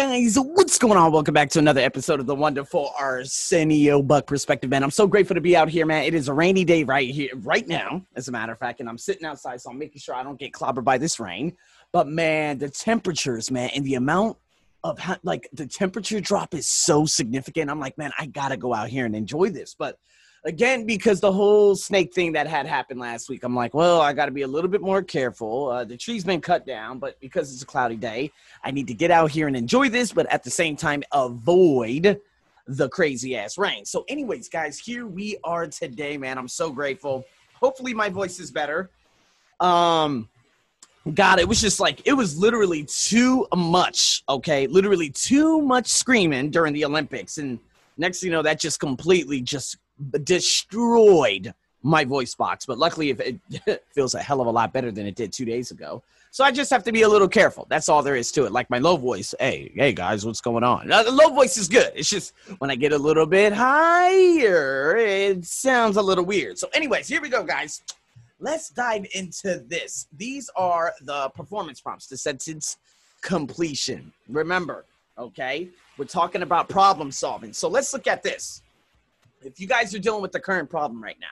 Guys, what's going on? Welcome back to another episode of the wonderful Arsenio Buck Perspective, man. I'm so grateful to be out here, man. It is a rainy day right here, right now, as a matter of fact, and I'm sitting outside, so I'm making sure I don't get clobbered by this rain. But man, the temperatures, man, and the amount of like the temperature drop is so significant. I'm like, man, I gotta go out here and enjoy this. But again because the whole snake thing that had happened last week i'm like well i got to be a little bit more careful. Uh, the tree's been cut down but because it's a cloudy day i need to get out here and enjoy this but at the same time avoid the crazy ass rain. So anyways guys here we are today man. I'm so grateful. Hopefully my voice is better. Um God, it was just like it was literally too much. Okay, literally too much screaming during the Olympics, and next thing you know, that just completely just destroyed my voice box. But luckily, if it feels a hell of a lot better than it did two days ago. So I just have to be a little careful. That's all there is to it. Like my low voice, hey, hey guys, what's going on? Now, the low voice is good. It's just when I get a little bit higher, it sounds a little weird. So, anyways, here we go, guys. Let's dive into this. These are the performance prompts the sentence completion. Remember, okay, we're talking about problem solving. So let's look at this if you guys are dealing with the current problem right now,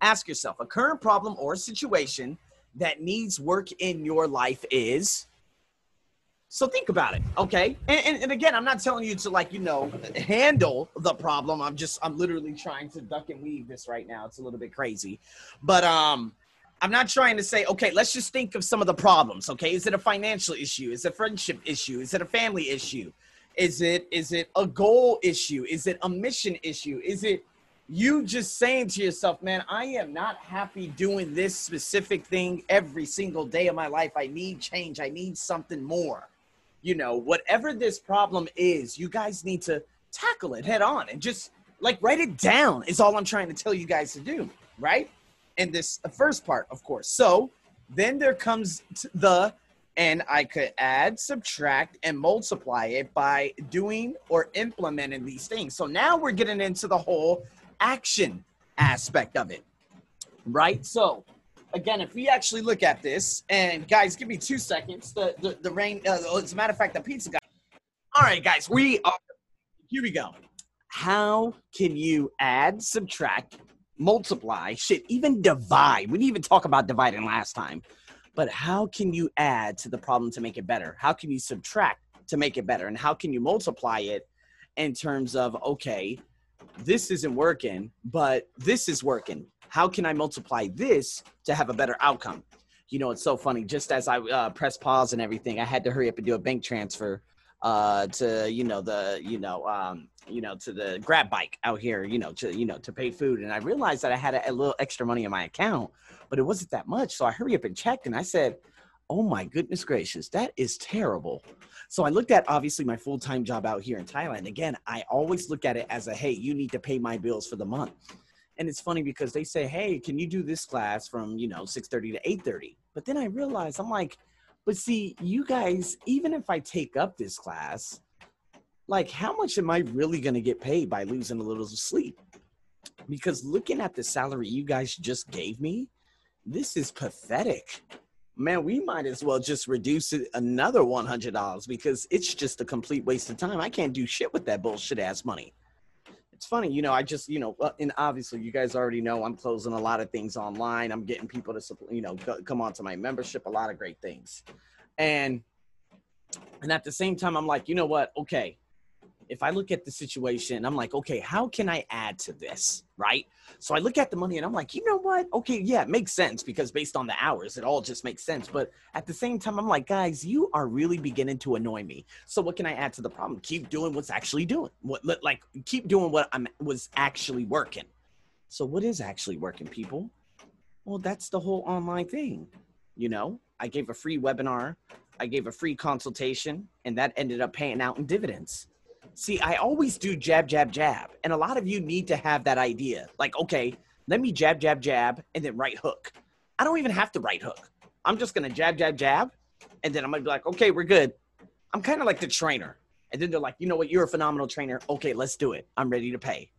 ask yourself a current problem or situation that needs work in your life is. So think about it, okay? And, and, and, again, I'm not telling you to like, you know, handle the problem. I'm just, I'm literally trying to duck and weave this right now. It's a little bit crazy. But um, I'm not trying to say, okay, let's just think of some of the problems, okay? Is it a financial issue? Is it a friendship issue? Is it a family issue? Is it is it a goal issue? Is it a mission issue? Is it you just saying to yourself, man, I am not happy doing this specific thing every single day of my life. I need change. I need something more. You know, whatever this problem is, you guys need to tackle it head on and just like write it down is all I'm trying to tell you guys to do, right? And this the first part, of course. So then there comes the and I could add, subtract, and multiply it by doing or implementing these things. So now we're getting into the whole action aspect of it, right? So, again, if we actually look at this, and guys, give me two seconds. The the, the rain, uh, as a matter of fact, the pizza guy. All right, guys, we are here. We go. How can you add, subtract, multiply, shit, even divide? We didn't even talk about dividing last time, but how can you add to the problem to make it better? How can you subtract to make it better? And how can you multiply it in terms of okay, this isn't working, but this is working. How can I multiply this to have a better outcome? You know, it's so funny. Just as I uh, press pause and everything, I had to hurry up and do a bank transfer uh, to you know the you know um, you know to the grab bike out here you know to you know to pay food and i realized that i had a, a, little extra money in my account but it wasn't that much so i hurry up and checked and i said oh my goodness gracious that is terrible so I looked at obviously my full time job out here in Thailand. Again, I always look at it as a hey, you need to pay my bills for the month. And it's funny because they say, hey, can you do this class from you know 6:30 to 8:30? But then I realized I'm like, but see, you guys, even if I take up this class, like how much am I really going to get paid by losing a little sleep? Because looking at the salary you guys just gave me, this is pathetic man, we might as well just reduce it another $100 because it's just a complete waste of time. I can't do shit with that bullshit ass money. It's funny, you know, I just, you know, and obviously you guys already know I'm closing a lot of things online. I'm getting people to, you know, come onto my membership, a lot of great things. And, and at the same time, I'm like, you know what? Okay, if I look at the situation, I'm like, okay, how can I add to this? Right. So I look at the money and I'm like, you know what? Okay, yeah, it makes sense because based on the hours, it all just makes sense. But at the same time, I'm like, guys, you are really beginning to annoy me. So what can I add to the problem? Keep doing what's actually doing. What like keep doing what I'm was actually working. So what is actually working, people? Well, that's the whole online thing. You know, I gave a free webinar, I gave a free consultation, and that ended up paying out in dividends. See, I always do jab, jab, jab. And a lot of you need to have that idea. Like, okay, let me jab, jab, jab, and then right hook. I don't even have to right hook. I'm just going to jab, jab, jab. And then I'm going to be like, okay, we're good. I'm kind of like the trainer. And then they're like, you know what? You're a phenomenal trainer. Okay, let's do it. I'm ready to pay.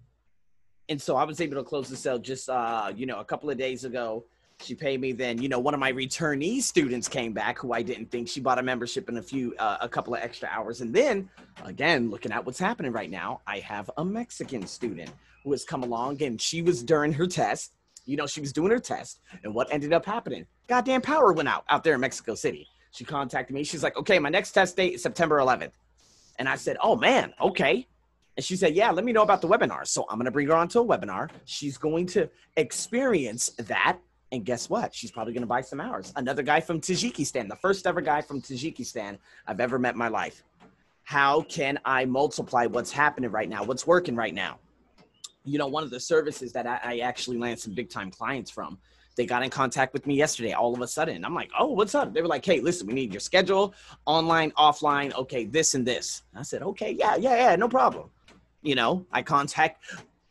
And so I was able to close the sale just, uh, you know, a couple of days ago. She paid me. Then, you know, one of my returnee students came back who I didn't think she bought a membership in a few, uh, a couple of extra hours. And then, again, looking at what's happening right now, I have a Mexican student who has come along and she was during her test. You know, she was doing her test. And what ended up happening? Goddamn power went out out there in Mexico City. She contacted me. She's like, okay, my next test date is September 11th. And I said, oh man, okay. And she said, Yeah, let me know about the webinar. So I'm going to bring her onto a webinar. She's going to experience that. And guess what? She's probably going to buy some hours. Another guy from Tajikistan, the first ever guy from Tajikistan I've ever met in my life. How can I multiply what's happening right now? What's working right now? You know, one of the services that I, I actually land some big time clients from they got in contact with me yesterday all of a sudden. I'm like, oh, what's up? They were like, hey, listen, we need your schedule, online, offline, okay, this and this. I said, okay, yeah, yeah, yeah, no problem you know, I contact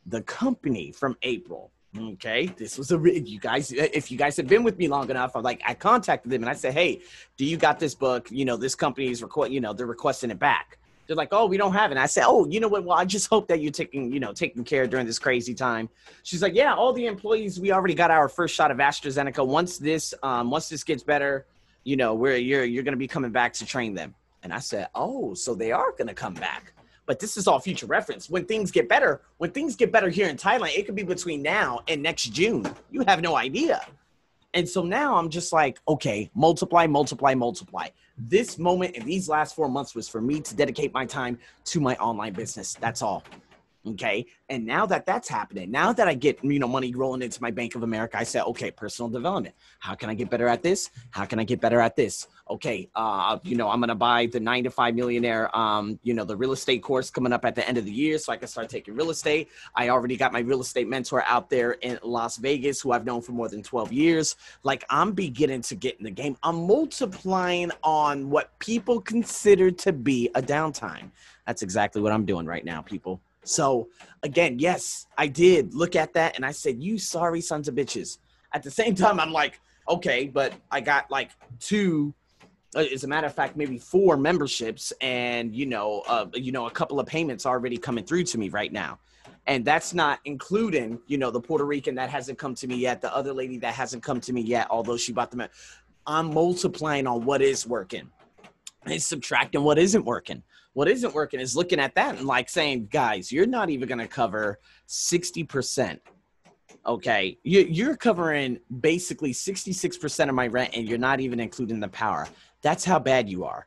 the company from April. Okay, this was a you guys. If you guys have been with me long enough, I'm like I contacted them and I said, "Hey, do you got this book? You know, this company is request. You know, they're requesting it back." They're like, "Oh, we don't have it." And I said, "Oh, you know what? Well, I just hope that you're taking, you know, taking care during this crazy time." She's like, "Yeah, all the employees. We already got our first shot of AstraZeneca. Once this, um, once this gets better, you know, we're you're you're gonna be coming back to train them." And I said, "Oh, so they are gonna come back." But this is all future reference. When things get better, when things get better here in Thailand, it could be between now and next June. You have no idea. And so now I'm just like, okay, multiply, multiply, multiply. This moment in these last four months was for me to dedicate my time to my online business. That's all. Okay. And now that that's happening, now that I get, you know, money rolling into my Bank of America, I said, okay, personal development. How can I get better at this? How can I get better at this? Okay. Uh, you know, I'm going to buy the nine to five millionaire, um, you know, the real estate course coming up at the end of the year so I can start taking real estate. I already got my real estate mentor out there in Las Vegas who I've known for more than 12 years. Like I'm beginning to get in the game. I'm multiplying on what people consider to be a downtime. That's exactly what I'm doing right now, people. So again, yes, I did look at that and I said, "You sorry sons of bitches." At the same time, I'm like, okay, but I got like two. Uh, as a matter of fact, maybe four memberships, and you know, uh, you know, a couple of payments already coming through to me right now, and that's not including, you know, the Puerto Rican that hasn't come to me yet, the other lady that hasn't come to me yet, although she bought them. I'm multiplying on what is working, and subtracting what isn't working. What isn't working is looking at that and like saying, guys, you're not even going to cover 60%. Okay. You're covering basically 66% of my rent and you're not even including the power. That's how bad you are.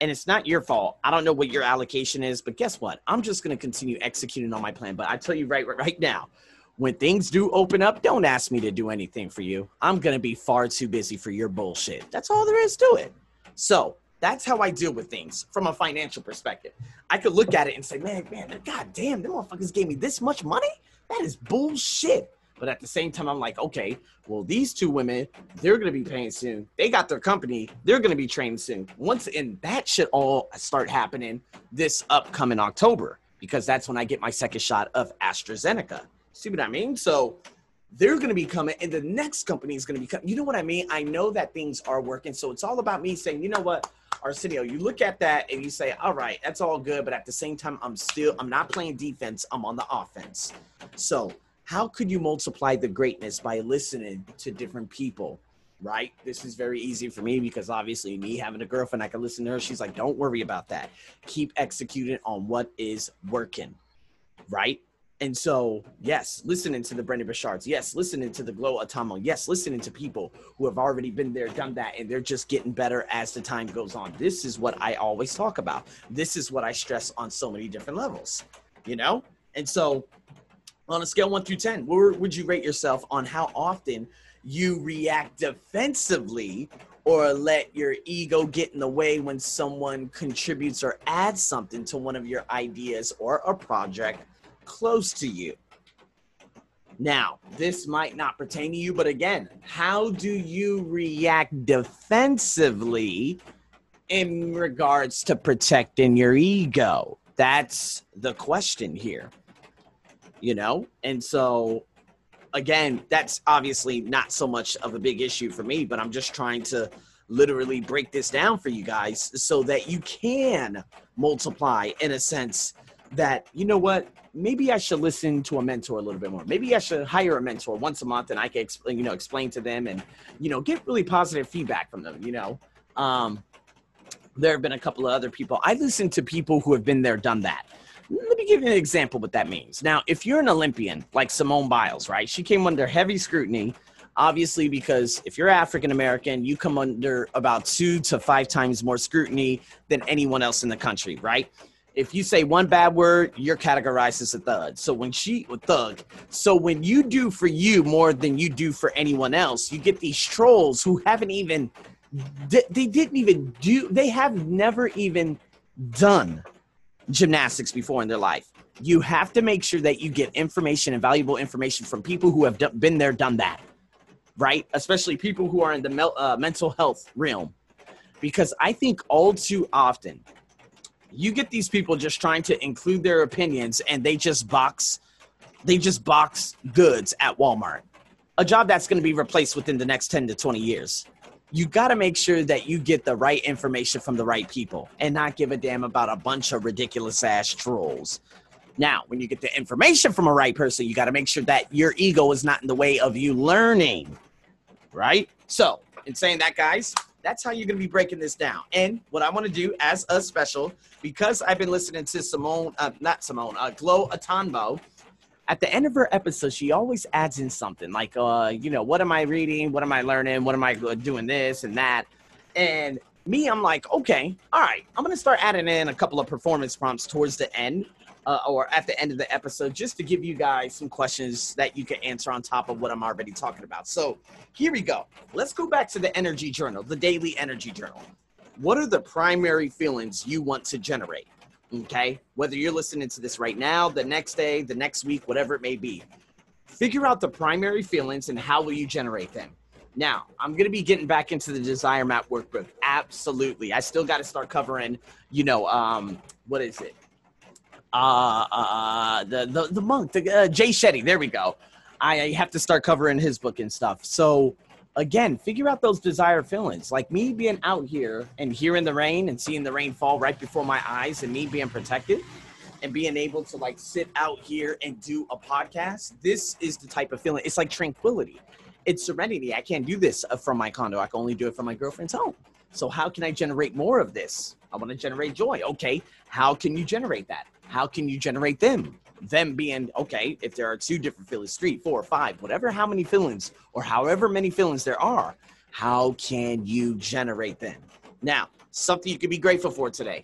And it's not your fault. I don't know what your allocation is, but guess what? I'm just going to continue executing on my plan. But I tell you right, right now, when things do open up, don't ask me to do anything for you. I'm going to be far too busy for your bullshit. That's all there is to it. So that's how I deal with things from a financial perspective. I could look at it and say, man, man, god damn, them motherfuckers gave me this much money? That is bullshit. But at the same time, I'm like, okay, well, these two women, they're gonna be paying soon. They got their company, they're gonna be trained soon. Once and that should all start happening this upcoming October, because that's when I get my second shot of AstraZeneca. See what I mean? So they're going to be coming and the next company is going to be coming. You know what I mean? I know that things are working. So it's all about me saying, you know what, Arsenio, you look at that and you say, all right, that's all good. But at the same time, I'm still, I'm not playing defense. I'm on the offense. So how could you multiply the greatness by listening to different people? Right. This is very easy for me because obviously me having a girlfriend, I can listen to her. She's like, don't worry about that. Keep executing on what is working. Right and so, yes, listening to the Brendon Burchards, yes, listening to the Glo Atanmo, yes, listening to people who have already been there, done that, and they're just getting better as the time goes on. This is what I always talk about. This is what I stress on so many different levels, you know? And so, on a scale one through 10, where would you rate yourself on how often you react defensively or let your ego get in the way when someone contributes or adds something to one of your ideas or a project? Close to you. Now, this might not pertain to you, but again, how do you react defensively in regards to protecting your ego? That's the question here. You know? And so, again, that's obviously not so much of a big issue for me, but I'm just trying to literally break this down for you guys so that you can multiply, in a sense, that you know what maybe i should listen to a mentor a little bit more. Maybe i should hire a mentor once a month and i can explain you know explain to them and you know get really positive feedback from them you know? Um there have been a couple of other people. I listen to people who have been there done that. Let me give you an example of what that means. Now if you're an olympian like simone biles right she came under heavy scrutiny obviously because if you're african american you come under about two to five times more scrutiny than anyone else in the country right if you say one bad word you're categorized as a thug so when she a thug so when you do for you more than you do for anyone else you get these trolls who haven't even they didn't even do they have never even done gymnastics before in their life you have to make sure that you get information and valuable information from people who have been there done that right? Especially people who are in the uh, mental health realm. Because I think all too often, you get these people just trying to include their opinions and they just box they just box goods at Walmart. A job that's going to be replaced within the next 10 to 20 years. You got to make sure that you get the right information from the right people and not give a damn about a bunch of ridiculous ass trolls. Now, when you get the information from a right person, you got to make sure that your ego is not in the way of you learning right? So, in saying that, guys, that's how you're going to be breaking this down. And what I want to do as a special, because I've been listening to Simone, uh, not Simone, uh, Glo Atanmo. At the end of her episode, she always adds in something like, uh, you know, what am I reading? What am I learning? What am I doing this and that? And me, I'm like, okay, all right, I'm going to start adding in a couple of performance prompts towards the end uh, or at the end of the episode just to give you guys some questions that you can answer on top of what I'm already talking about. So here we go. Let's go back to the energy journal, the daily energy journal. What are the primary feelings you want to generate? Okay. Whether you're listening to this right now, the next day, the next week, whatever it may be, figure out the primary feelings and how will you generate them. Now, I'm going to be getting back into the Desire Map workbook. Absolutely. I still got to start covering, you know, um, what is it? Uh, uh, the, the, the monk, the, uh, Jay Shetty. There we go. I, I have to start covering his book and stuff. So, again, figure out those desire feelings. Like me being out here and hearing the rain and seeing the rain fall right before my eyes and me being protected and being able to like sit out here and do a podcast. This is the type of feeling. It's like tranquility. It's serenity. I can't do this uh, from my condo. I can only do it from my girlfriend's home. So how can I generate more of this? I want to generate joy. Okay, how can you generate that? how can you generate them? Them being okay, if there are two different feelings, three, four, five, whatever, how many feelings or however many feelings there are, how can you generate them? Now, something you can be grateful for today.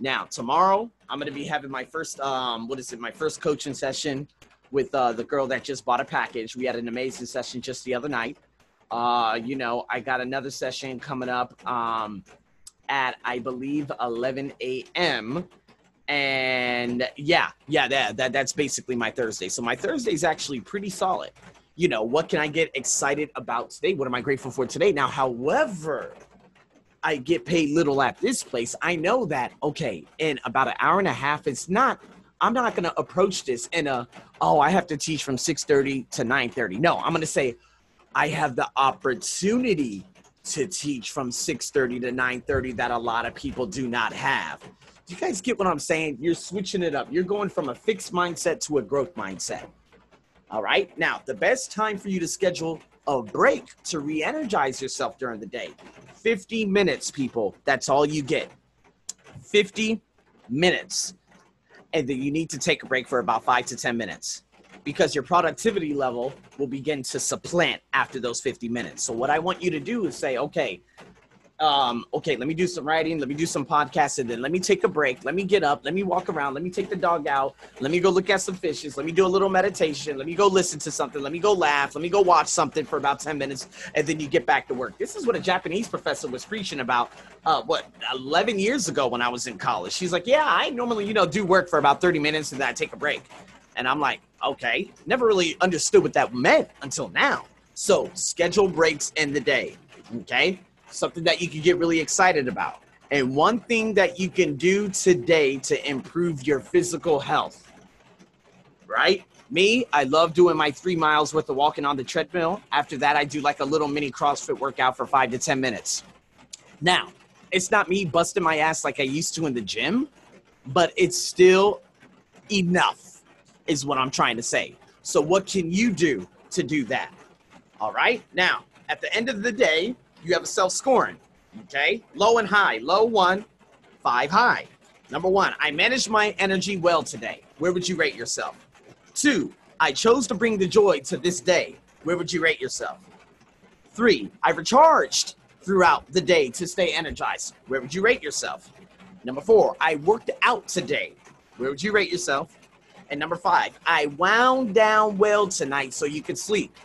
Now, tomorrow, I'm going to be having my first, um, what is it, my first coaching session with uh, the girl that just bought a package. We had an amazing session just the other night. Uh, you know, I got another session coming up um, at, I believe, 11 a.m and yeah yeah that, that that's basically my thursday. So my thursday is actually pretty solid. You know what can i get excited about today? What am i grateful for today? Now however i get paid little at this place i know that okay in about an hour and a half it's not i'm not to approach this in a oh i have to teach from 6.30 to 9.30 no i'm to say i have the opportunity to teach from 6.30 to 9.30 that a lot of people do not have do you guys get what I'm saying? You're switching it up. You're going from a fixed mindset to a growth mindset. All right. Now, the best time for you to schedule a break to re energize yourself during the day 50 minutes, people. That's all you get. 50 minutes. And then you need to take a break for about five to 10 minutes because your productivity level will begin to supplant after those 50 minutes. So, what I want you to do is say, okay, um, okay, let me do some writing, let me do some podcasting, then let me take a break, let me get up, let me walk around, let me take the dog out, let me go look at some fishes, let me do a little meditation, let me go listen to something, let me go laugh, let me go watch something for about 10 minutes, and then you get back to work. This is what a Japanese professor was preaching about, uh, what, 11 years ago when I was in college. She's like, yeah, I normally, you know, do work for about 30 minutes and then I take a break. And I'm like, okay, never really understood what that meant until now. So schedule breaks in the day, okay? something that you can get really excited about. And one thing that you can do today to improve your physical health, right? Me, I love doing my three miles worth of walking on the treadmill. After that, I do like a little mini CrossFit workout for five to 10 minutes. Now, it's not me busting my ass like I used to in the gym, but it's still enough, is what I'm trying to say. So, what can you do to do that? All right. Now, at the end of the day, you have a self scoring. Okay. Low and high. Low one, five high. Number one, I managed my energy well today. Where would you rate yourself? Two, I chose to bring the joy to this day. Where would you rate yourself? Three, I recharged throughout the day to stay energized. Where would you rate yourself? Number four, I worked out today. Where would you rate yourself? And number five, I wound down well tonight so you could sleep.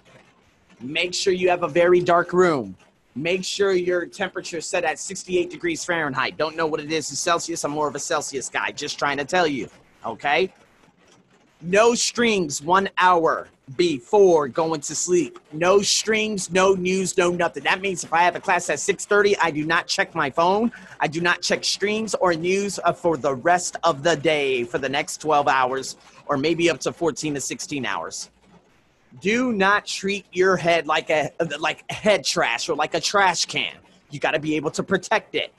Make sure you have a very dark room. Make sure your temperature set at 68 degrees Fahrenheit. Don't know what it is in Celsius. I'm more of a Celsius guy, just trying to tell you. Okay? No streams one hour before going to sleep. No streams, no news, no nothing. That means if I have a class at 6:30, I do not check my phone. I do not check streams or news uh, for the rest of the day for the next 12 hours or maybe up to 14 to 16 hours. Do not treat your head like a like head trash or like a trash can. You got to be able to protect it.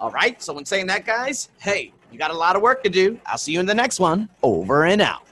All right? So when saying that guys, hey, you got a lot of work to do. I'll see you in the next one. Over and out.